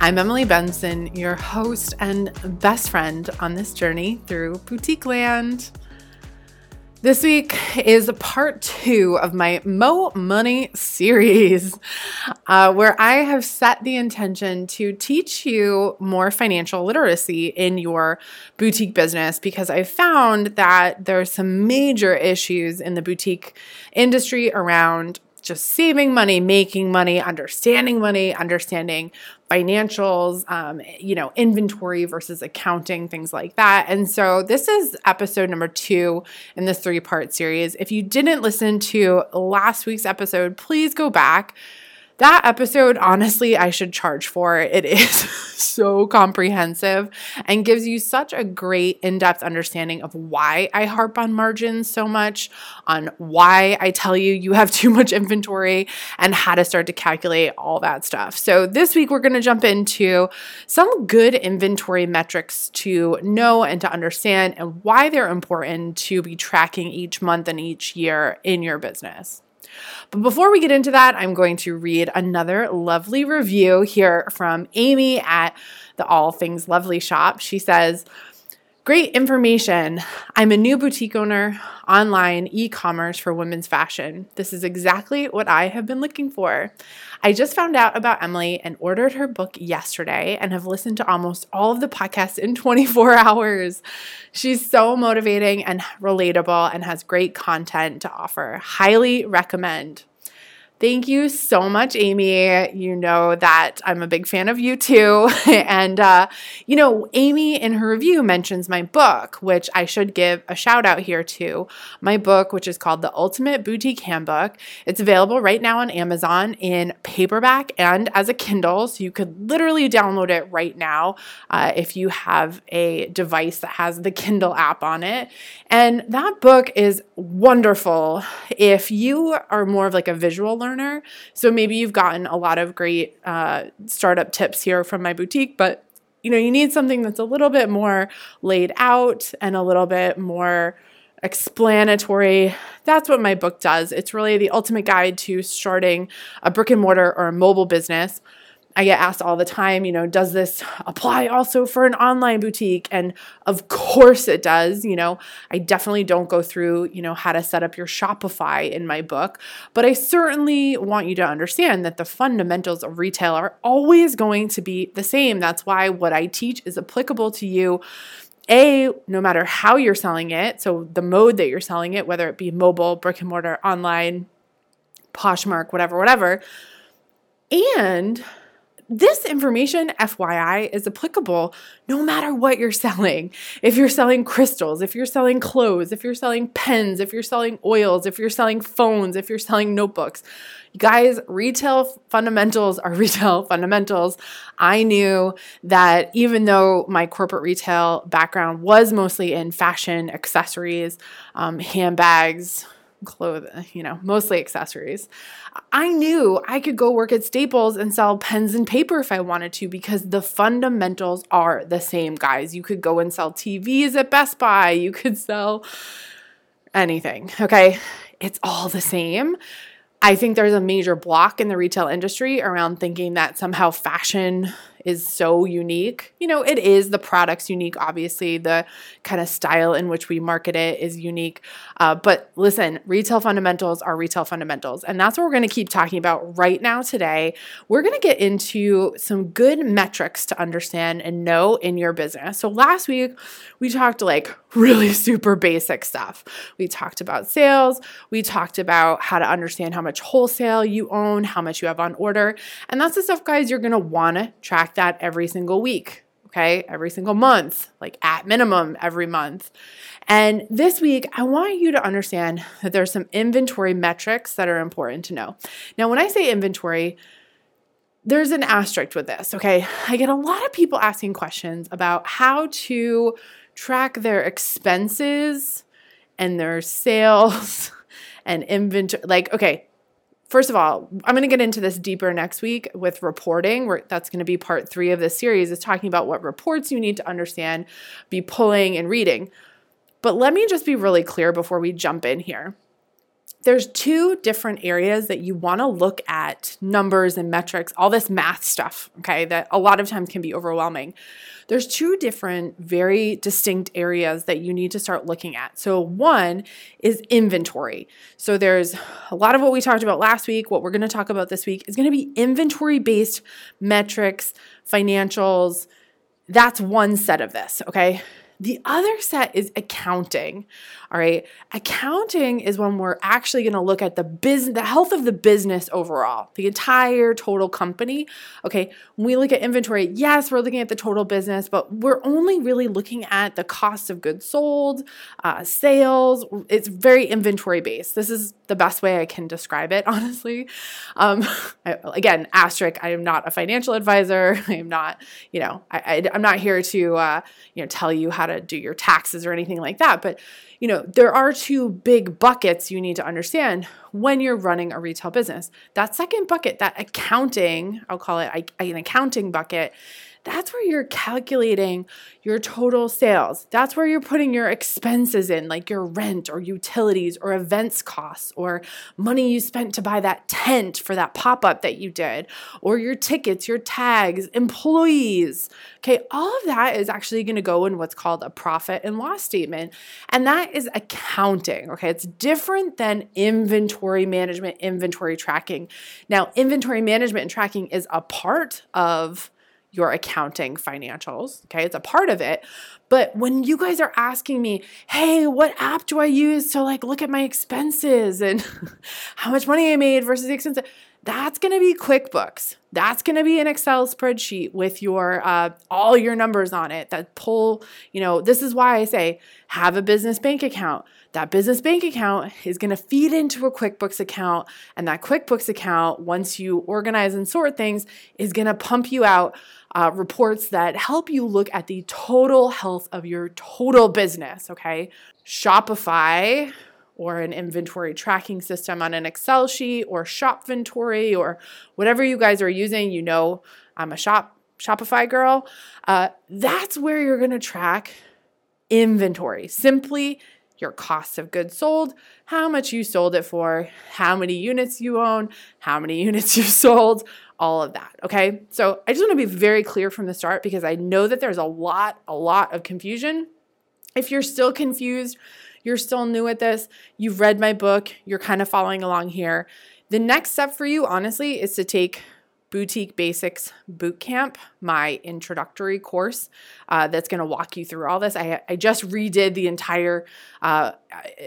I'm Emily Benson, your host and best friend on this journey through boutique land. This week is part two of my Mo Money series, uh, where I have set the intention to teach you more financial literacy in your boutique business because I found that there are some major issues in the boutique industry around just saving money, making money, understanding money, understanding financials, um, you know, inventory versus accounting, things like that. And so this is episode number two in this three part series. If you didn't listen to last week's episode, please go back that episode, honestly, I should charge for. It is so comprehensive and gives you such a great in depth understanding of why I harp on margins so much, on why I tell you you have too much inventory, and how to start to calculate all that stuff. So, this week, we're going to jump into some good inventory metrics to know and to understand and why they're important to be tracking each month and each year in your business. But before we get into that, I'm going to read another lovely review here from Amy at the All Things Lovely shop. She says, Great information. I'm a new boutique owner, online e commerce for women's fashion. This is exactly what I have been looking for. I just found out about Emily and ordered her book yesterday and have listened to almost all of the podcasts in 24 hours. She's so motivating and relatable and has great content to offer. Highly recommend. Thank you so much, Amy. You know that I'm a big fan of you too. and, uh, you know, Amy in her review mentions my book, which I should give a shout out here to. My book, which is called The Ultimate Boutique Handbook. It's available right now on Amazon in paperback and as a Kindle. So you could literally download it right now uh, if you have a device that has the Kindle app on it. And that book is wonderful if you are more of like a visual learner. So maybe you've gotten a lot of great uh, startup tips here from my boutique, but you know, you need something that's a little bit more laid out and a little bit more explanatory. That's what my book does. It's really the ultimate guide to starting a brick and mortar or a mobile business. I get asked all the time, you know, does this apply also for an online boutique? And of course it does. You know, I definitely don't go through, you know, how to set up your Shopify in my book, but I certainly want you to understand that the fundamentals of retail are always going to be the same. That's why what I teach is applicable to you. A, no matter how you're selling it, so the mode that you're selling it, whether it be mobile, brick and mortar, online, Poshmark, whatever, whatever. And this information, FYI, is applicable no matter what you're selling. If you're selling crystals, if you're selling clothes, if you're selling pens, if you're selling oils, if you're selling phones, if you're selling notebooks. You guys, retail fundamentals are retail fundamentals. I knew that even though my corporate retail background was mostly in fashion, accessories, um, handbags, clothing, you know, mostly accessories. I knew I could go work at Staples and sell pens and paper if I wanted to because the fundamentals are the same, guys. You could go and sell TVs at Best Buy, you could sell anything, okay? It's all the same. I think there's a major block in the retail industry around thinking that somehow fashion is so unique. You know, it is the product's unique, obviously, the kind of style in which we market it is unique. Uh, but listen, retail fundamentals are retail fundamentals. And that's what we're going to keep talking about right now today. We're going to get into some good metrics to understand and know in your business. So last week, we talked like really super basic stuff. We talked about sales, we talked about how to understand how much wholesale you own, how much you have on order. And that's the stuff, guys, you're going to want to track that every single week okay, every single month, like at minimum every month. And this week, I want you to understand that there's some inventory metrics that are important to know. Now, when I say inventory, there's an asterisk with this, okay? I get a lot of people asking questions about how to track their expenses and their sales and inventory. Like, okay, first of all, I'm going to get into this deeper next week with reporting. Where that's going to be part three of this series, is talking about what reports you need to understand, be pulling and reading. But let me just be really clear before we jump in here there's two different areas that you want to look at numbers and metrics, all this math stuff, okay, that a lot of times can be overwhelming. There's two different, very distinct areas that you need to start looking at. So, one is inventory. So, there's a lot of what we talked about last week. What we're going to talk about this week is going to be inventory based metrics, financials. That's one set of this, okay? The other set is accounting. All right. Accounting is when we're actually going to look at the business, the health of the business overall, the entire total company. Okay. When we look at inventory, yes, we're looking at the total business, but we're only really looking at the cost of goods sold, uh, sales. It's very inventory based. This is the best way I can describe it, honestly. Um, I, again, asterisk, I am not a financial advisor. I am not, you know, I, I, am not here to, uh, you know, tell you how to do your taxes or anything like that. But, you know, there are two big buckets you need to understand when you're running a retail business. That second bucket, that accounting, I'll call it an accounting bucket, that's where you're calculating your total sales. That's where you're putting your expenses in, like your rent or utilities or events costs or money you spent to buy that tent for that pop up that you did, or your tickets, your tags, employees. Okay, all of that is actually going to go in what's called a profit and loss statement. And that is accounting. Okay, it's different than inventory management, inventory tracking. Now, inventory management and tracking is a part of your accounting financials. Okay, it's a part of it. But when you guys are asking me, hey, what app do I use to like look at my expenses and how much money I made versus the expenses? That's going to be QuickBooks. That's going to be an Excel spreadsheet with your uh, all your numbers on it that pull. You know, this is why I say have a business bank account. That business bank account is going to feed into a QuickBooks account, and that QuickBooks account, once you organize and sort things, is going to pump you out uh, reports that help you look at the total health of your total business. Okay. Shopify or an inventory tracking system on an Excel sheet or Shopventory or whatever you guys are using, you know, I'm a shop Shopify girl. Uh, that's where you're going to track inventory. Simply your cost of goods sold, how much you sold it for, how many units you own, how many units you sold, all of that. Okay. So I just want to be very clear from the start because I know that there's a lot, a lot of confusion. If you're still confused, you're still new at this, you've read my book, you're kind of following along here. The next step for you, honestly, is to take Boutique Basics Bootcamp, my introductory course uh, that's going to walk you through all this. I, I just redid the entire uh,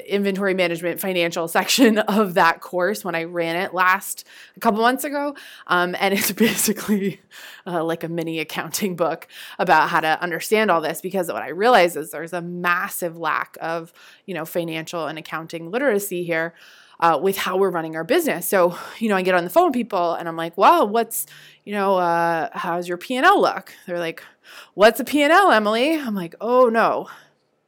inventory management financial section of that course when I ran it last a couple months ago. Um, and it's basically uh, like a mini accounting book about how to understand all this because what I realize is there's a massive lack of, you know, financial and accounting literacy here uh, with how we're running our business. So, you know, I get on the phone with people and I'm like, well, what's, you know, uh, how's your P&L look? They're like, what's a P&L, Emily? I'm like, oh no.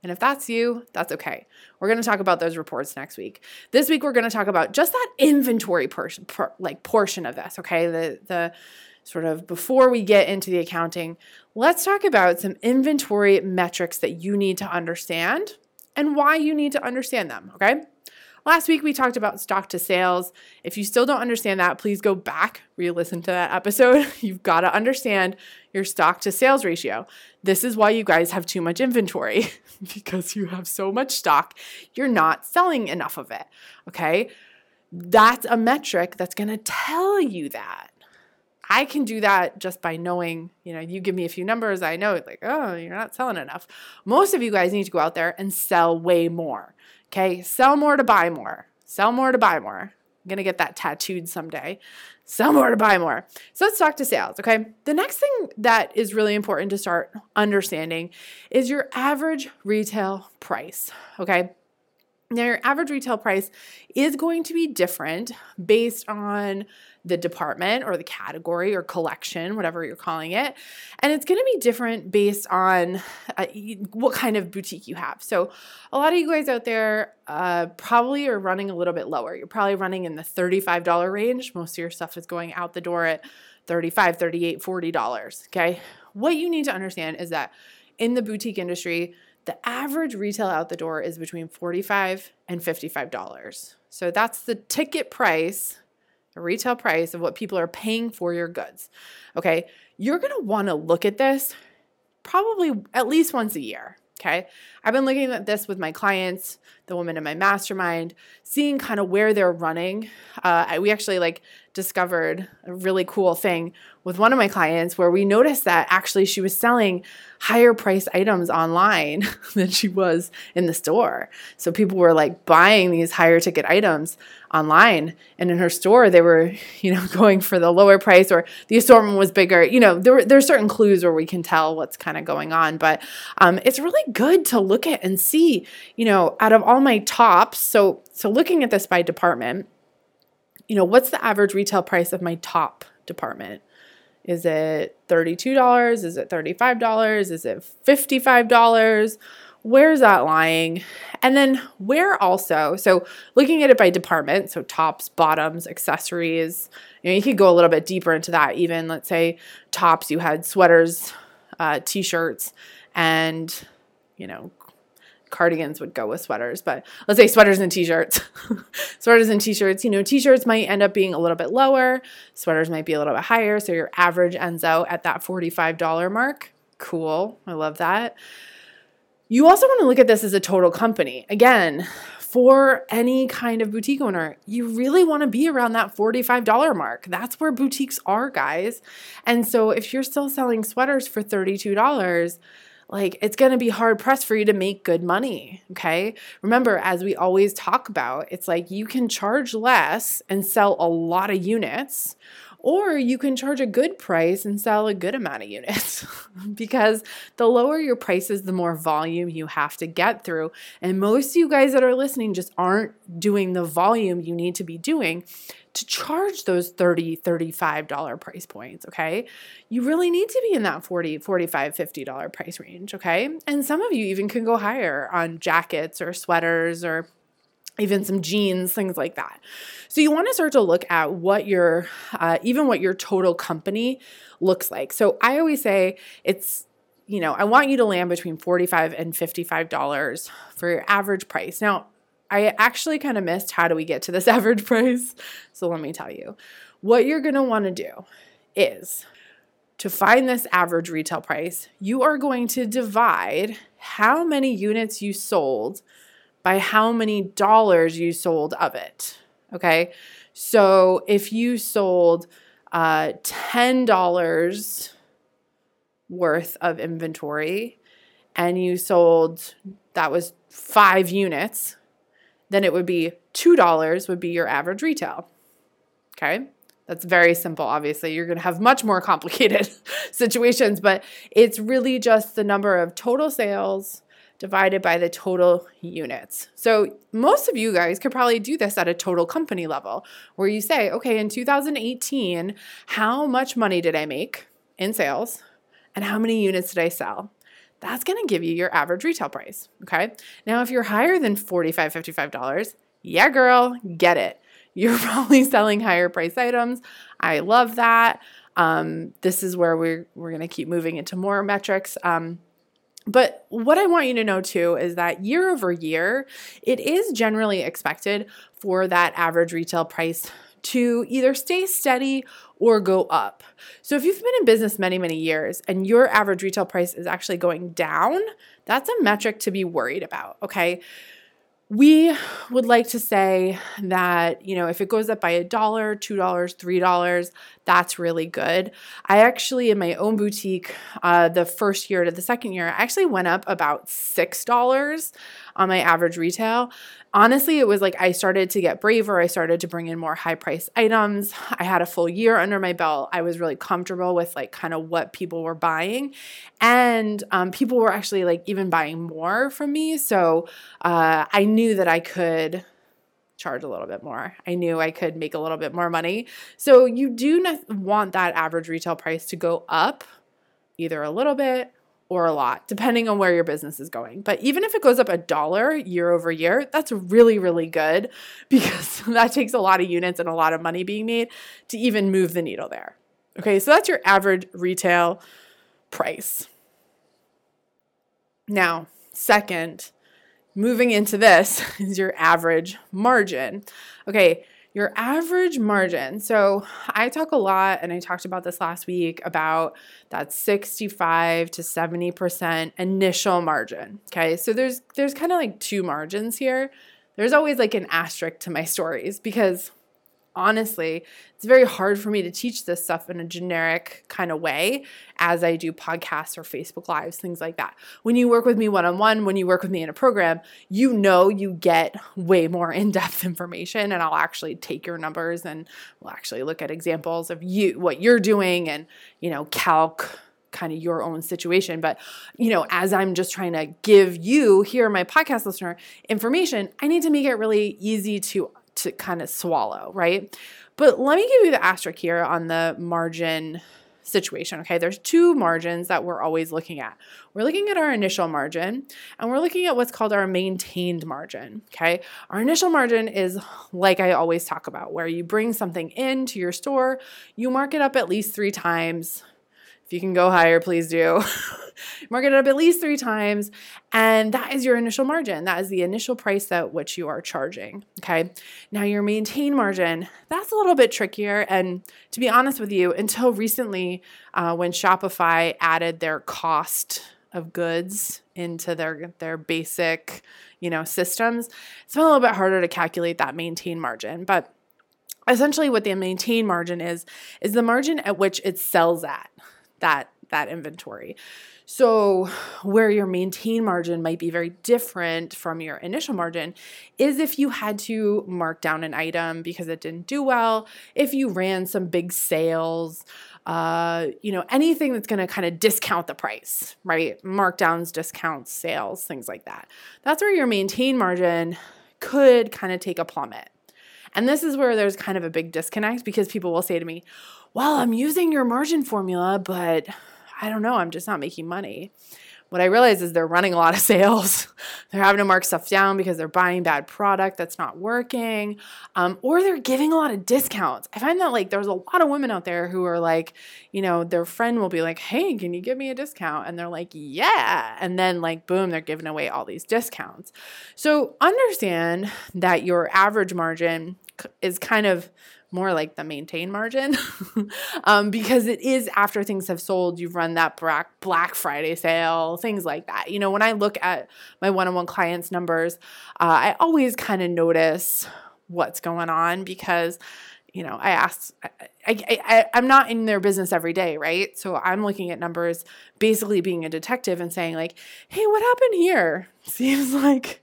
And if that's you, that's okay. We're going to talk about those reports next week. This week we're going to talk about just that inventory portion, per, like portion of this. Okay, the the sort of before we get into the accounting, let's talk about some inventory metrics that you need to understand and why you need to understand them. Okay, Last week we talked about stock to sales. If you still don't understand that, please go back, re listen to that episode. You've got to understand your stock to sales ratio. This is why you guys have too much inventory because you have so much stock, you're not selling enough of it. Okay. That's a metric that's going to tell you that. I can do that just by knowing, you know, you give me a few numbers, I know it's like, oh, you're not selling enough. Most of you guys need to go out there and sell way more. Okay. Sell more to buy more. Sell more to buy more. I'm going to get that tattooed someday. Sell more to buy more. So let's talk to sales. Okay. The next thing that is really important to start understanding is your average retail price. Okay. Now, your average retail price is going to be different based on the department or the category or collection, whatever you're calling it. And it's going to be different based on uh, what kind of boutique you have. So, a lot of you guys out there uh, probably are running a little bit lower. You're probably running in the $35 range. Most of your stuff is going out the door at $35, $38, $40. Okay. What you need to understand is that in the boutique industry, the average retail out the door is between 45 and $55. So that's the ticket price, the retail price of what people are paying for your goods. Okay. You're going to want to look at this probably at least once a year. Okay. I've been looking at this with my clients, the women in my mastermind, seeing kind of where they're running. Uh, we actually like discovered a really cool thing with one of my clients where we noticed that actually she was selling higher price items online than she was in the store. So people were like buying these higher ticket items online and in her store they were, you know, going for the lower price or the assortment was bigger. You know, there there are certain clues where we can tell what's kind of going on, but um, it's really good to look at and see, you know, out of all my tops. So so looking at this by department, you know, what's the average retail price of my top department? Is it $32? Is it $35? Is it $55? Where's that lying? And then where also, so looking at it by department, so tops, bottoms, accessories, you know, you could go a little bit deeper into that. Even let's say tops, you had sweaters, uh, t-shirts, and you know, cardigans would go with sweaters, but let's say sweaters and t-shirts. sweaters and t-shirts, you know, t-shirts might end up being a little bit lower, sweaters might be a little bit higher, so your average ends out at that $45 mark. Cool. I love that. You also want to look at this as a total company. Again, for any kind of boutique owner, you really want to be around that $45 mark. That's where boutiques are, guys. And so if you're still selling sweaters for $32, like it's going to be hard pressed for you to make good money. Okay. Remember, as we always talk about, it's like you can charge less and sell a lot of units, or you can charge a good price and sell a good amount of units. Because the lower your prices, the more volume you have to get through. And most of you guys that are listening just aren't doing the volume you need to be doing to charge those 30 $35 price points okay? You really need to be in that 40 45 $50 price range okay? And some of you even can go higher on jackets or sweaters or even some jeans things like that so you want to start to look at what your uh, even what your total company looks like so i always say it's you know i want you to land between 45 and 55 dollars for your average price now I actually kind of missed how do we get to this average price. So let me tell you. What you're going to want to do is to find this average retail price, you are going to divide how many units you sold by how many dollars you sold of it. Okay. So if you sold uh, $10 worth of inventory and you sold, that was five units, then it would be $2 would be your average retail. Okay? That's very simple. Obviously, you're going to have much more complicated situations, but it's really just the number of total sales divided by the total units. So, most of you guys could probably do this at a total company level where you say, okay, in 2018, how much money did I make in sales and how many units did I sell? that's to give you your average retail price. Okay. Now, if you're higher than $45, $55, yeah, girl, get it. You're probably selling higher price items. I love that. Um, this is where we're, we're to keep moving into more metrics. Um, But what I want you to know too is that year over year, it is generally expected for that average retail price to either stay steady or go up. So if you've been in business many, many years and your average retail price is actually going down, that's a metric to be worried about, okay? we would like to say that you know if it goes up by a dollar two dollars three dollars that's really good i actually in my own boutique uh, the first year to the second year i actually went up about six dollars on my average retail honestly, it was like I started to get braver. I started to bring in more high price items. I had a full year under my belt. I was really comfortable with like kind of what people were buying. And um, people were actually like even buying more from me. So uh, I knew that I could charge a little bit more. I knew I could make a little bit more money. So you do not want that average retail price to go up either a little bit or a lot, depending on where your business is going. But even if it goes up a dollar year over year, that's really, really good because that takes a lot of units and a lot of money being made to even move the needle there. Okay, so that's your average retail price. Now, second, moving into this is your average margin. Okay, your average margin. So I talk a lot, and I talked about this last week about that 65 to 70% initial margin. Okay. So there's there's kind of like two margins here. There's always like an asterisk to my stories because honestly, it's very hard for me to teach this stuff in a generic kind of way as I do podcasts or Facebook Lives, things like that. When you work with me one on one, when you work with me in a program, you know you get way more in depth information, and I'll actually take your numbers and we'll actually look at examples of you, what you're doing, and, you know, calc kind of your own situation. But, you know, as I'm just trying to give you here, my podcast listener, information, I need to make it really easy to to kind of swallow, right? But let me give you the asterisk here on the margin situation. Okay, there's two margins that we're always looking at. We're looking at our initial margin and we're looking at what's called our maintained margin. Okay, our initial margin is like I always talk about, where you bring something into your store, you mark it up at least three times if you can go higher, please do. Mark it up at least three times. And that is your initial margin. That is the initial price at which you are charging. Okay. Now, your maintain margin, that's a little bit trickier. And to be honest with you, until recently, uh, when Shopify added their cost of goods into their their basic you know systems it's been a little bit harder to calculate that maintain margin but essentially what the maintain margin is is the margin at which it sells at that that inventory. So, where your maintain margin might be very different from your initial margin is if you had to mark down an item because it didn't do well, if you ran some big sales, uh, you know, anything that's going to kind of discount the price, right? Markdowns, discounts, sales, things like that. That's where your maintain margin could kind of take a plummet. And this is where there's kind of a big disconnect because people will say to me, well, I'm using your margin formula, but I don't know, I'm just not making money. What I realize is they're running a lot of sales. they're having to mark stuff down because they're buying bad product that's not working, um, or they're giving a lot of discounts. I find that like there's a lot of women out there who are like, you know, their friend will be like, "Hey, can you give me a discount?" And they're like, "Yeah," and then like boom, they're giving away all these discounts. So understand that your average margin is kind of more like the maintain margin um, because it is after things have sold you've run that black friday sale things like that. You know when i look at my one-on-one clients numbers uh, i always kind of notice what's going on because you know i asked I, I, I, i'm not in their business every day right? So i'm looking at numbers basically being a detective and saying like hey what happened here? Seems like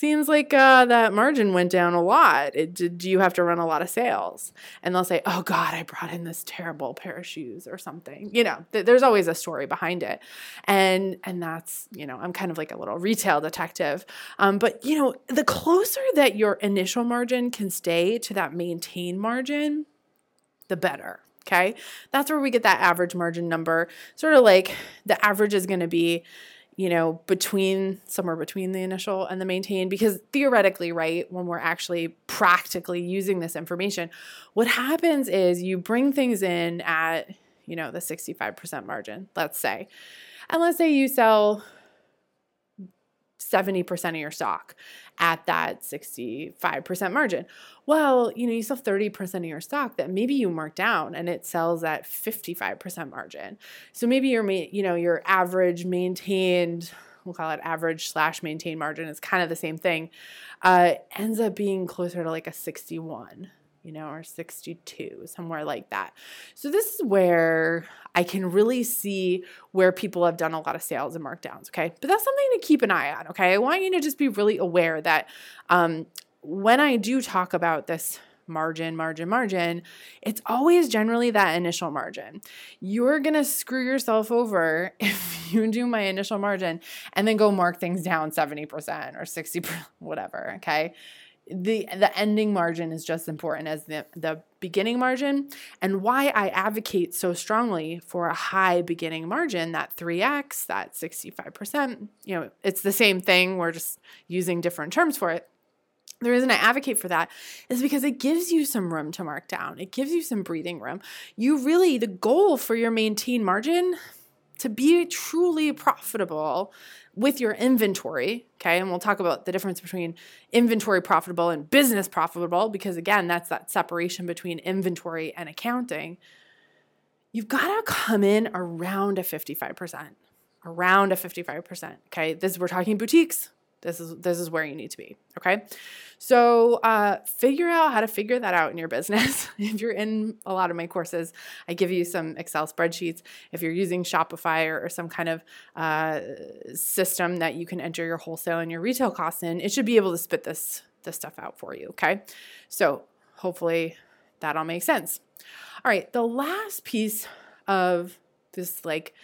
seems like uh, that margin went down a lot. It, did you have to run a lot of sales? And they'll say, oh God, I brought in this terrible pair of shoes or something. You know, th- there's always a story behind it. And, and that's, you know, I'm kind of like a little retail detective. Um, but, you know, the closer that your initial margin can stay to that maintain margin, the better. Okay. That's where we get that average margin number. Sort of like the average is going to be you know, between somewhere between the initial and the maintain, because theoretically, right, when we're actually practically using this information, what happens is you bring things in at, you know, the 65% margin, let's say. And let's say you sell 70% of your stock at that 65% margin. Well, you know, you sell 30% of your stock that maybe you mark down and it sells at 55% margin. So maybe your you know, your average maintained we'll call it average slash maintained margin it's kind of the same thing uh, ends up being closer to like a 61 you know, or 62, somewhere like that. So this is where I can really see where people have done a lot of sales and markdowns, okay? But that's something to keep an eye on, okay? I want you to just be really aware that um, when I do talk about this margin, margin, margin, it's always generally that initial margin. You're going to screw yourself over if you do my initial margin and then go mark things down 70% or 60%, whatever, okay? The the ending margin is just as important as the the beginning margin and why I advocate so strongly for a high beginning margin that 3x that 65% you know it's the same thing we're just using different terms for it the reason I advocate for that is because it gives you some room to mark down. It gives you some breathing room. You really, the goal for your maintain margin to be truly profitable with your inventory, okay? And we'll talk about the difference between inventory profitable and business profitable because again, that's that separation between inventory and accounting. You've got to come in around a 55%. Around a 55%, okay? This we're talking boutiques. This is this is where you need to be. Okay. So uh, figure out how to figure that out in your business. if you're in a lot of my courses, I give you some Excel spreadsheets. If you're using Shopify or, or some kind of uh, system that you can enter your wholesale and your retail costs in, it should be able to spit this this stuff out for you. Okay. So hopefully that all makes sense. All right. The last piece of this like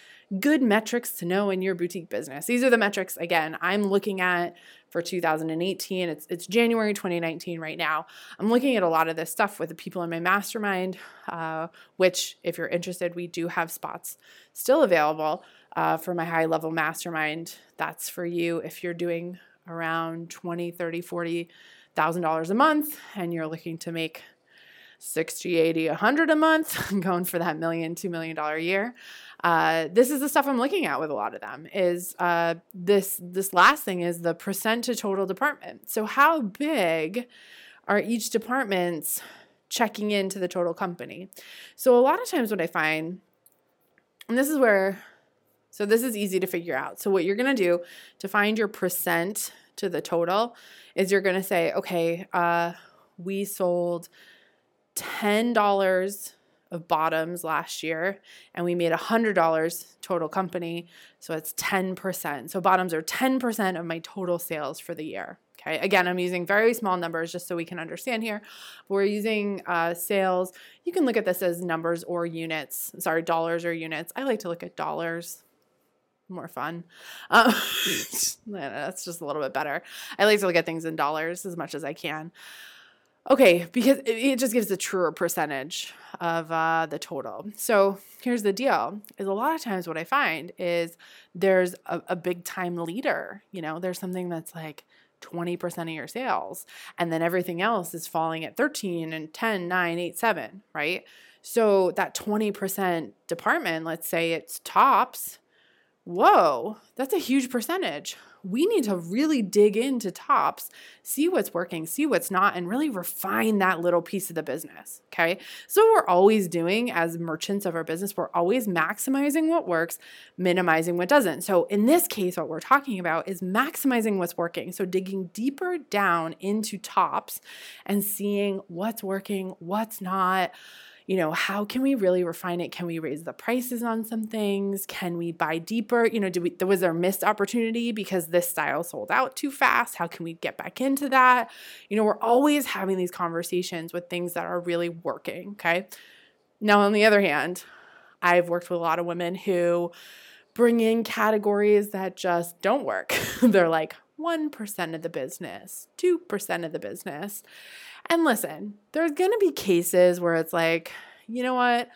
good metrics to know in your boutique business. These are the metrics again I'm looking at for 2018. It's it's January 2019 right now. I'm looking at a lot of this stuff with the people in my mastermind, uh, which if you're interested, we do have spots still available uh, for my high level mastermind. That's for you if you're doing around 20, 30, 40 thousand dollars a month and you're looking to make 60 80 100 a month going for that million two million dollar year uh, this is the stuff I'm looking at with a lot of them. Is uh, this this last thing is the percent to total department. So how big are each departments checking into the total company? So a lot of times what I find, and this is where, so this is easy to figure out. So what you're gonna do to find your percent to the total is you're gonna say, okay, uh, we sold ten dollars of bottoms last year and we made $100 total company. So it's 10%. So bottoms are 10% of my total sales for the year. Okay. Again, I'm using very small numbers just so we can understand here. We're using uh, sales. You can look at this as numbers or units. Sorry, dollars or units. I like to look at dollars. More fun. Um, that's just a little bit better. I like to look at things in dollars as much as I can. Okay, because it just gives a truer percentage of uh, the total. So here's the deal: is a lot of times what I find is there's a, a big time leader. You know, there's something that's like 20% of your sales, and then everything else is falling at 13 and 10, 9, 8, 7, right? So that 20% department, let's say it's tops, whoa, that's a huge percentage we need to really dig into tops, see what's working, see what's not, and really refine that little piece of the business. Okay. So, we're always doing as merchants of our business, we're always maximizing what works, minimizing what doesn't. So, in this case, what we're talking about is maximizing what's working. So, digging deeper down into tops and seeing what's working, what's not you know, how can we really refine it? Can we raise the prices on some things? Can we buy deeper? You know, do we was there missed opportunity because this style sold out too fast? How can we get back into that? You know, we're always having these conversations with things that are really working, okay? Now, on the other hand, I've worked with a lot of women who bring in categories that just don't work. They're like 1% of the business, 2% of the business. And listen, there's going to be cases where it's like, you know what?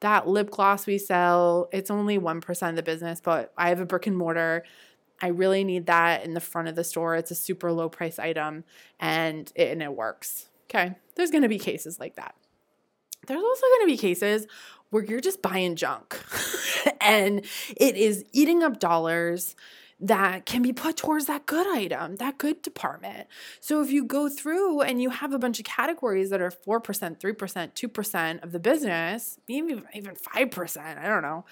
That lip gloss we sell, it's only 1% of the business, but I have a brick and mortar. I really need that in the front of the store. It's a super low price item and it, and it works. Okay. There's going to be cases like that. There's also going to be cases where you're just buying junk and it is eating up dollars that can be put towards that good item, that good department. So if you go through and you have a bunch of categories that are 4%, 3%, 2% of the business, maybe even 5%, I don't know.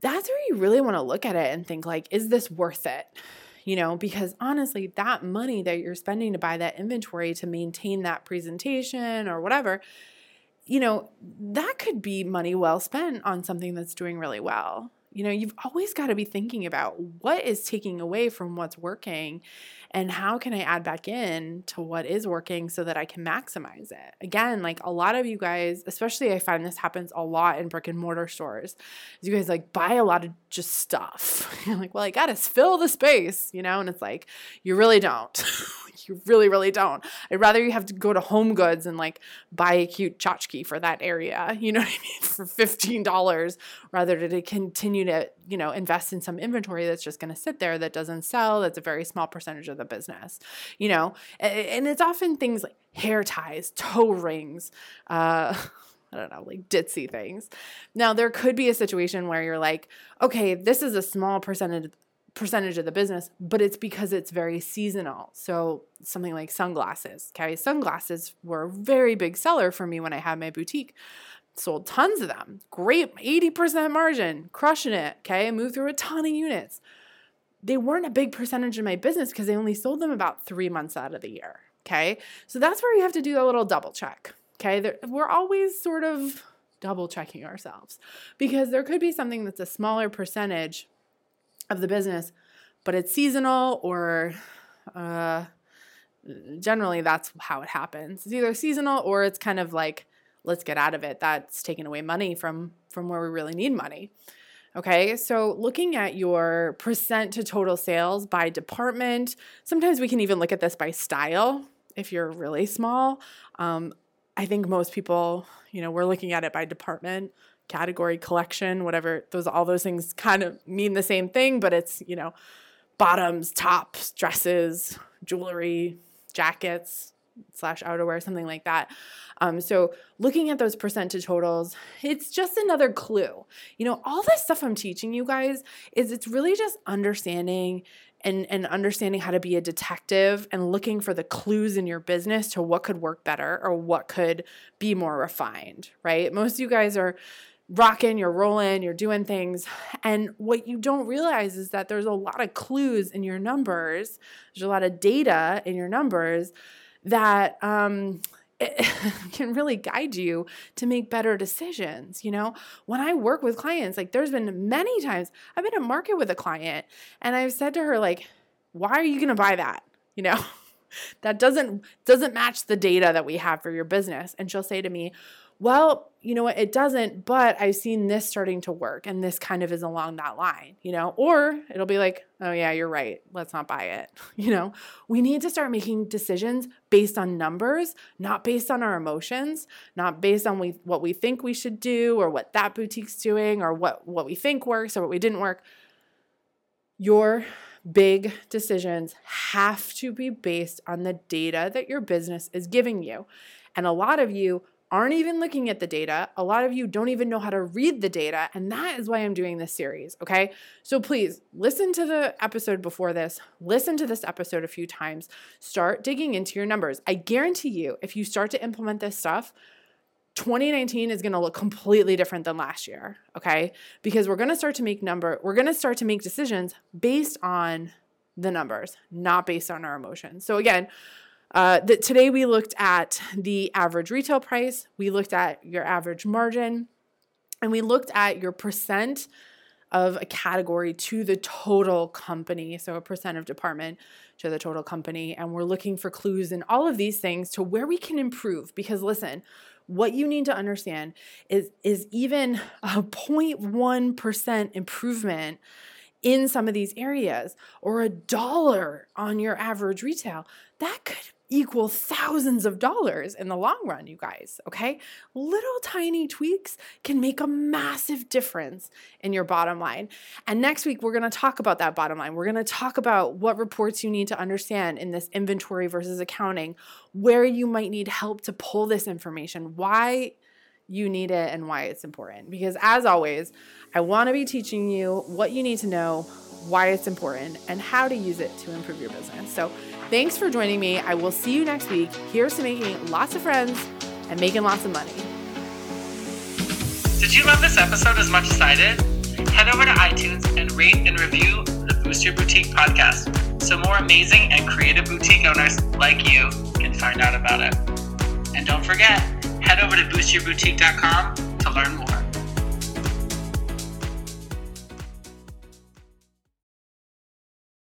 That's where you really want to look at it and think like is this worth it? You know, because honestly, that money that you're spending to buy that inventory to maintain that presentation or whatever, you know, that could be money well spent on something that's doing really well. You know, you've always got to be thinking about what is taking away from what's working and how can I add back in to what is working so that I can maximize it. Again, like a lot of you guys, especially I find this happens a lot in brick and mortar stores. You guys like buy a lot of just stuff. You're like, well, I got to fill the space, you know, and it's like you really don't. You really, really don't. I'd rather you have to go to Home Goods and like buy a cute tchotchke for that area, you know what I mean, for $15 rather to continue to, you know, invest in some inventory that's just to sit there that doesn't sell, that's a very small percentage of the business, you know? And it's often things like hair ties, toe rings, uh, I don't know, like ditzy things. Now, there could be a situation where you're like, okay, this is a small percentage percentage of the business, but it's because it's very seasonal. So something like sunglasses. Okay. Sunglasses were a very big seller for me when I had my boutique. Sold tons of them. Great 80% margin, crushing it. Okay. Moved through a ton of units. They weren't a big percentage of my business because I only sold them about three months out of the year. Okay. So that's where you have to do a little double check. Okay. we're always sort of double checking ourselves because there could be something that's a smaller percentage of the business, but it's seasonal or uh, generally that's how it happens. It's either seasonal or it's kind of like let's get out of it. That's taking away money from from where we really need money. Okay, so looking at your percent to total sales by department, sometimes we can even look at this by style if you're really small. Um, I think most people, you know, we're looking at it by department category collection whatever those all those things kind of mean the same thing but it's you know bottoms tops dresses jewelry jackets slash outerwear something like that um, so looking at those percentage totals it's just another clue you know all this stuff i'm teaching you guys is it's really just understanding and, and understanding how to be a detective and looking for the clues in your business to what could work better or what could be more refined, right? Most of you guys are rocking, you're rolling, you're doing things. And what you don't realize is that there's a lot of clues in your numbers, there's a lot of data in your numbers that um, can really guide you to make better decisions. You know, when I work with clients, like there's been many times I've been in market with a client and I've said to her, like, why are you going to buy that? You know, that doesn't doesn't match the data that we have for your business and she'll say to me well, you know what, it doesn't, but I've seen this starting to work and this kind of is along that line, you know? Or it'll be like, oh yeah, you're right, let's not buy it. You know, we need to start making decisions based on numbers, not based on our emotions, not based on we, what we think we should do or what that boutique's doing or what, what we think works or what we didn't work. Your big decisions have to be based on the data that your business is giving you. And a lot of you aren't even looking at the data. A lot of you don't even know how to read the data. And that is why I'm doing this series. Okay. So please listen to the episode before this, listen to this episode a few times, start digging into your numbers. I guarantee you, if you start to implement this stuff, 2019 is going to look completely different than last year, okay? Because we're going to start to make number we're going to start to make decisions based on the numbers, not based on our emotions. So again, uh, that today we looked at the average retail price, we looked at your average margin, and we looked at your percent of a category to the total company. So a percent of department to the total company. And we're looking for clues in all of these things to where we can improve. Because listen, what you need to understand is, is even a 0.1% improvement in some of these areas or a dollar on your average retail, that could equal thousands of dollars in the long run, you guys. Okay. Little tiny tweaks can make a massive difference in your bottom line. And next week, we're going to talk about that bottom line. We're going to talk about what reports you need to understand in this inventory versus accounting, where you might need help to pull this information, why you need it, and why it's important. Because as always, I want to be teaching you what you need to know why it's important, and how to use it to improve your business. So, thanks for joining me. I will see you next week. Here's to making lots of friends and making lots of money. Did you love this episode as much as I did? Head over to iTunes and rate and review the Boost Your Boutique podcast so more amazing and creative boutique owners like you can find out about it. And don't forget, head over to boostyourboutique.com to learn more.